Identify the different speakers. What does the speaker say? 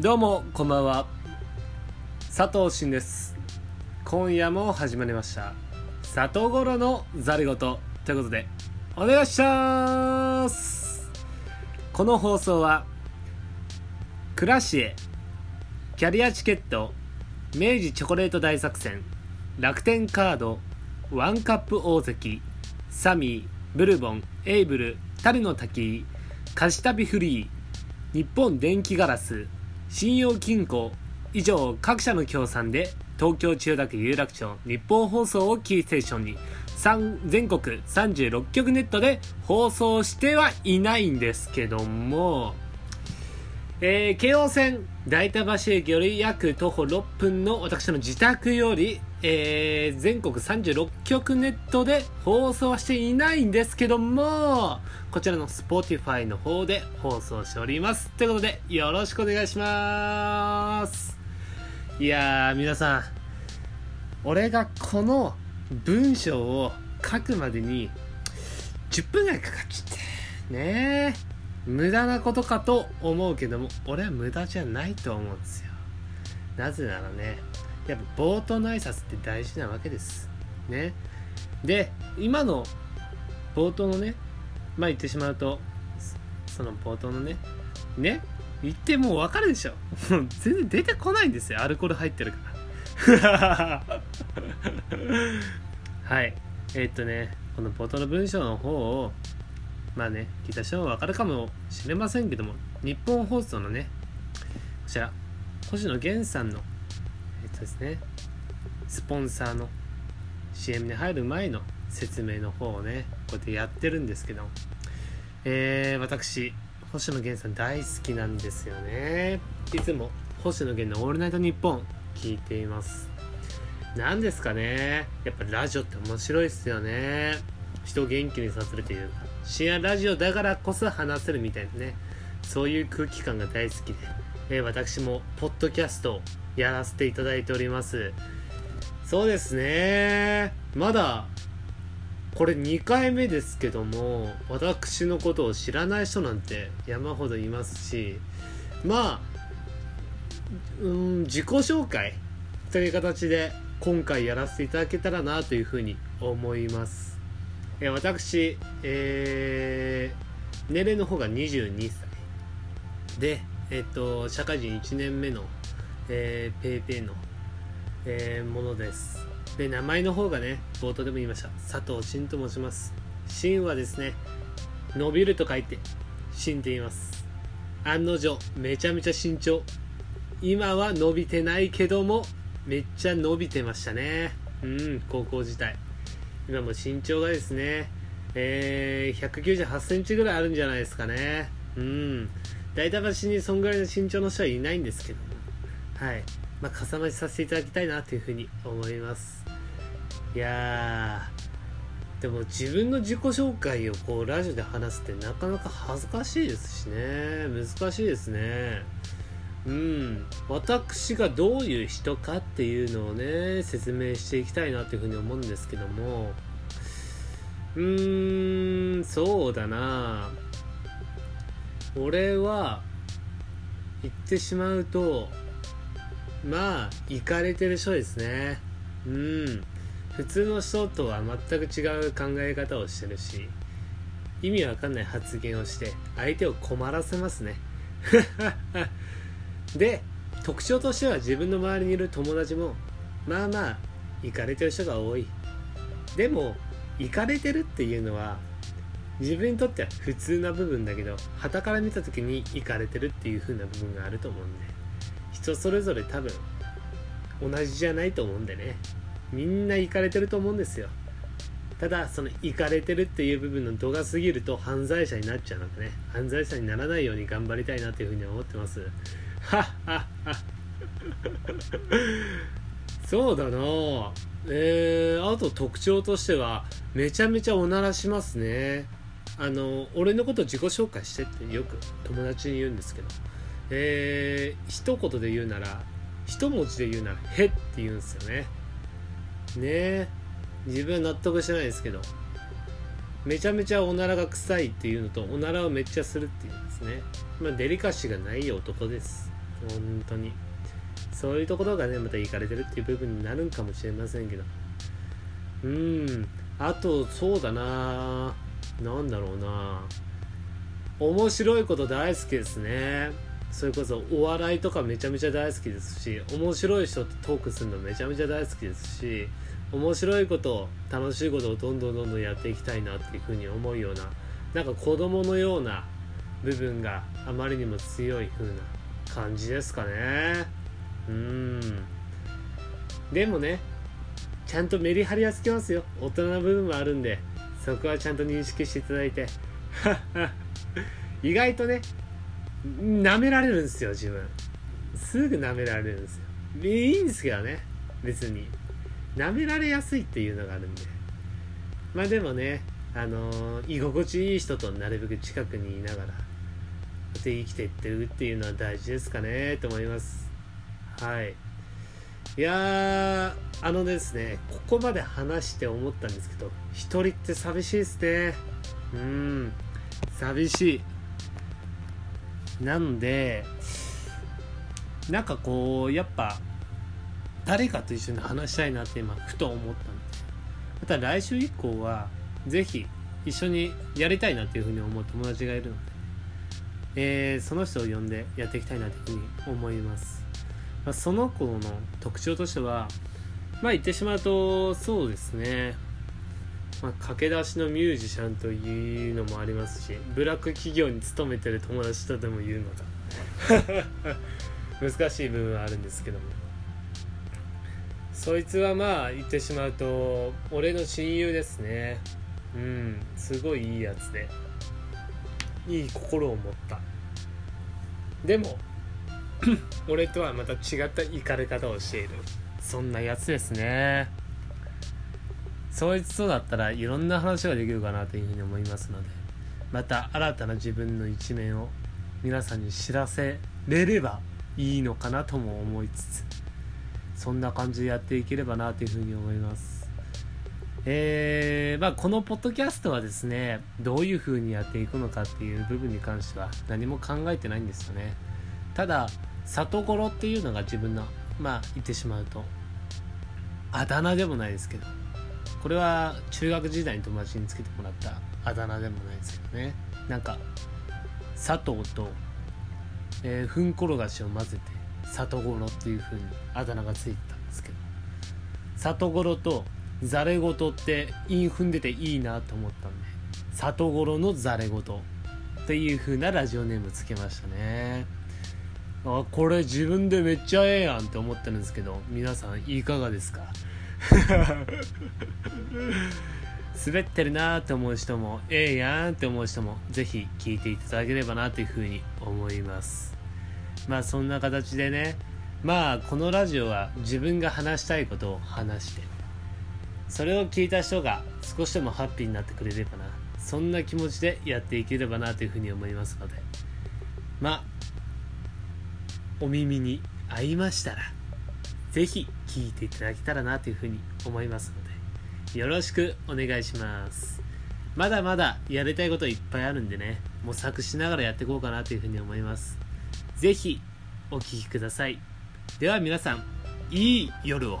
Speaker 1: どうもこんばんは。佐藤真です。今夜も始まりました。里頃のざる言ということでお願いします。この放送はクラシエキャリアチケット明治チョコレート大作戦楽天カードワンカップ大関サミーブルボンエイブル樽の滝貸し旅フリー日本電気ガラス信用金庫以上各社の協賛で東京千代田区有楽町日本放送をキーステーションに。全国36局ネットで放送してはいないんですけども。えー、京王線大田橋駅より約徒歩6分の私の自宅より、えー、全国36局ネットで放送はしていないんですけども、こちらの Spotify の方で放送しております。ということで、よろしくお願いします。いやー、皆さん、俺がこの文章を書くまでに10分ぐらいかかっちゃって。ねえ。無駄なことかと思うけども俺は無駄じゃないと思うんですよ。なぜならねやっぱ冒頭の挨拶って大事なわけです。ね。で今の冒頭のねまあ言ってしまうとその冒頭のねね言ってもう分かるでしょ。全然出てこないんですよ。アルコール入ってるから。はい。えー、っとねこの冒頭の文章の方をまあね、聞いた人はわかるかもしれませんけども、日本放送のね、こちら、星野源さんの、えっとですね、スポンサーの CM に入る前の説明の方をね、こうやってやってるんですけど、えー、私、星野源さん大好きなんですよね。いつも星野源のオールナイトニッポン聞いています。何ですかねやっぱラジオって面白いっすよね。人を元気にさせるというか。深夜ラジオだからこそ話せるみたいなね。そういう空気感が大好きで、えー、私もポッドキャストをやらせていただいております。そうですね。まだこれ2回目ですけども私のことを知らない人なんて山ほどいますしまあうん自己紹介という形で今回やらせていただけたらなというふうに思います。え私、えー、年齢の方が22歳で、えっ、と、社会人1年目の、えー、ペイペイの、えー、ものです。で、名前の方がね、冒頭でも言いました。佐藤真と申します。真はですね、伸びると書いて、真って言います。案の定、めちゃめちゃ身長。今は伸びてないけども、めっちゃ伸びてましたね。うん、高校時代。今も身長がですね、えー、198センチぐらいあるんじゃないですかね。うん。大田橋にそんぐらいの身長の人はいないんですけども、はい。まあ、かさ増しさせていただきたいなというふうに思います。いやー、でも自分の自己紹介をこうラジオで話すってなかなか恥ずかしいですしね。難しいですね。うん、私がどういう人かっていうのをね説明していきたいなっていうふうに思うんですけども。うーんそうだな。俺は言ってしまうとまあ行かれてる人ですね。うん。普通の人とは全く違う考え方をしてるし意味わかんない発言をして相手を困らせますね。で特徴としては自分の周りにいる友達もまあまあ行かれてる人が多い。でも行かれてるっていうのは自分にとっては普通な部分だけど旗から見た時に行かれてるっていう風な部分があると思うんで人それぞれ多分同じじゃないと思うんでね。みんな行かれてると思うんですよ。ただその行かれてるっていう部分の度が過ぎると犯罪者になっちゃうのでね。犯罪者にならないように頑張りたいなというふうに思ってます。そうだな。えー、あと特徴としてはめちゃめちゃおならしますね。あの俺のこと自己紹介してってよく友達に言うんですけど。えー、一言で言うなら一文字で言うなら「へ」って言うんですよね。ね。え自分納得してないですけど。めちゃめちゃおならが臭いっていうのとおならをめっちゃするっていうんですね。まあデリカシーがない男です。本当に。そういうところがねまたいかれてるっていう部分になるんかもしれませんけど。うん。あとそうだな。何だろうな。面白いこと大好きですね。それこそお笑いとかめちゃめちゃ大好きですし面白い人とトークするのめちゃめちゃ大好きですし面白いこと楽しいことをどんどんどんどんやっていきたいなっていうふうに思うようななんか子供のような部分があまりにも強い風な感じですかね。うん。でもねちゃんとメリハリはつけますよ。大人な部分もあるんでそこはちゃんと認識していただいて。意外とね舐められるんですよ自分。すぐ舐められるんですよ。いいんですけどね別に。舐められやすいっていうのがあるんで。まあでもねあのー、居心地いい人となるべく近くにいながらで生きていってるっていうのは大事ですかねと思います。はい。いやあのですねここまで話して思ったんですけど一人って寂しいですね。うん。寂しい。なんでなんかこうやっぱ誰かと一緒に話したいなって今ふと思ったんで。また来週以降は是非一緒にやりたいなっていうふうに思う友達がいるので、えー、その人を呼んでやっていきたいなというふうに思います、まあ、その子の特徴としてはまあ言ってしまうとそうですね。まあ、駆け出しのミュージシャンというのもありますしブラック企業に勤めてる友達とでも言うのが 難しい部分はあるんですけども。そいつはまあ言ってしまうと俺の親友ですね。うんすごいいいやつで。いい心を持った。でも 俺とはまた違った行かれ方をしている。そんなやつですね。そいつとだったらいろんな話ができるかなというふうに思いますのでまた新たな自分の一面を皆さんに知らせれればいいのかなとも思いつつそんな感じでやっていければなというふうに思います。えー、まあこのポッドキャストはですねどういうふうにやっていくのかっていう部分に関しては何も考えてないんですよね。ただ里頃っていうのが自分のまあ言ってしまうとあだ名でもないですけどこれは中学時代に友達につけてもらったあだ名でもないですけどね。なんか佐藤と、えー、ふんころがしを混ぜて里頃っていう風にあだ名がついてたんですけど里頃とざれ言って韻踏んでていいなと思ったんで里頃のざれ言っていう風なラジオネームつけましたね。あこれ自分でめっちゃええやんって思ってるんですけど皆さんいかがですか？滑ってるなーって思う人もええやんって思う人もぜひ聞いていただければなというふうに思います。まあそんな形でね。まあこのラジオは自分が話したいことを話して。それを聞いた人が少しでもハッピーになってくれればな。そんな気持ちでやっていければなというふうに思いますので。まあお耳に合いましたら是非聞いていただけたらなというふうに思いますので。よろしくお願いします。まだまだやりたいこといっぱいあるんでね。模索しながらやっていこうかなというふうに思います。ぜひお聴きください。では皆さんいい夜を。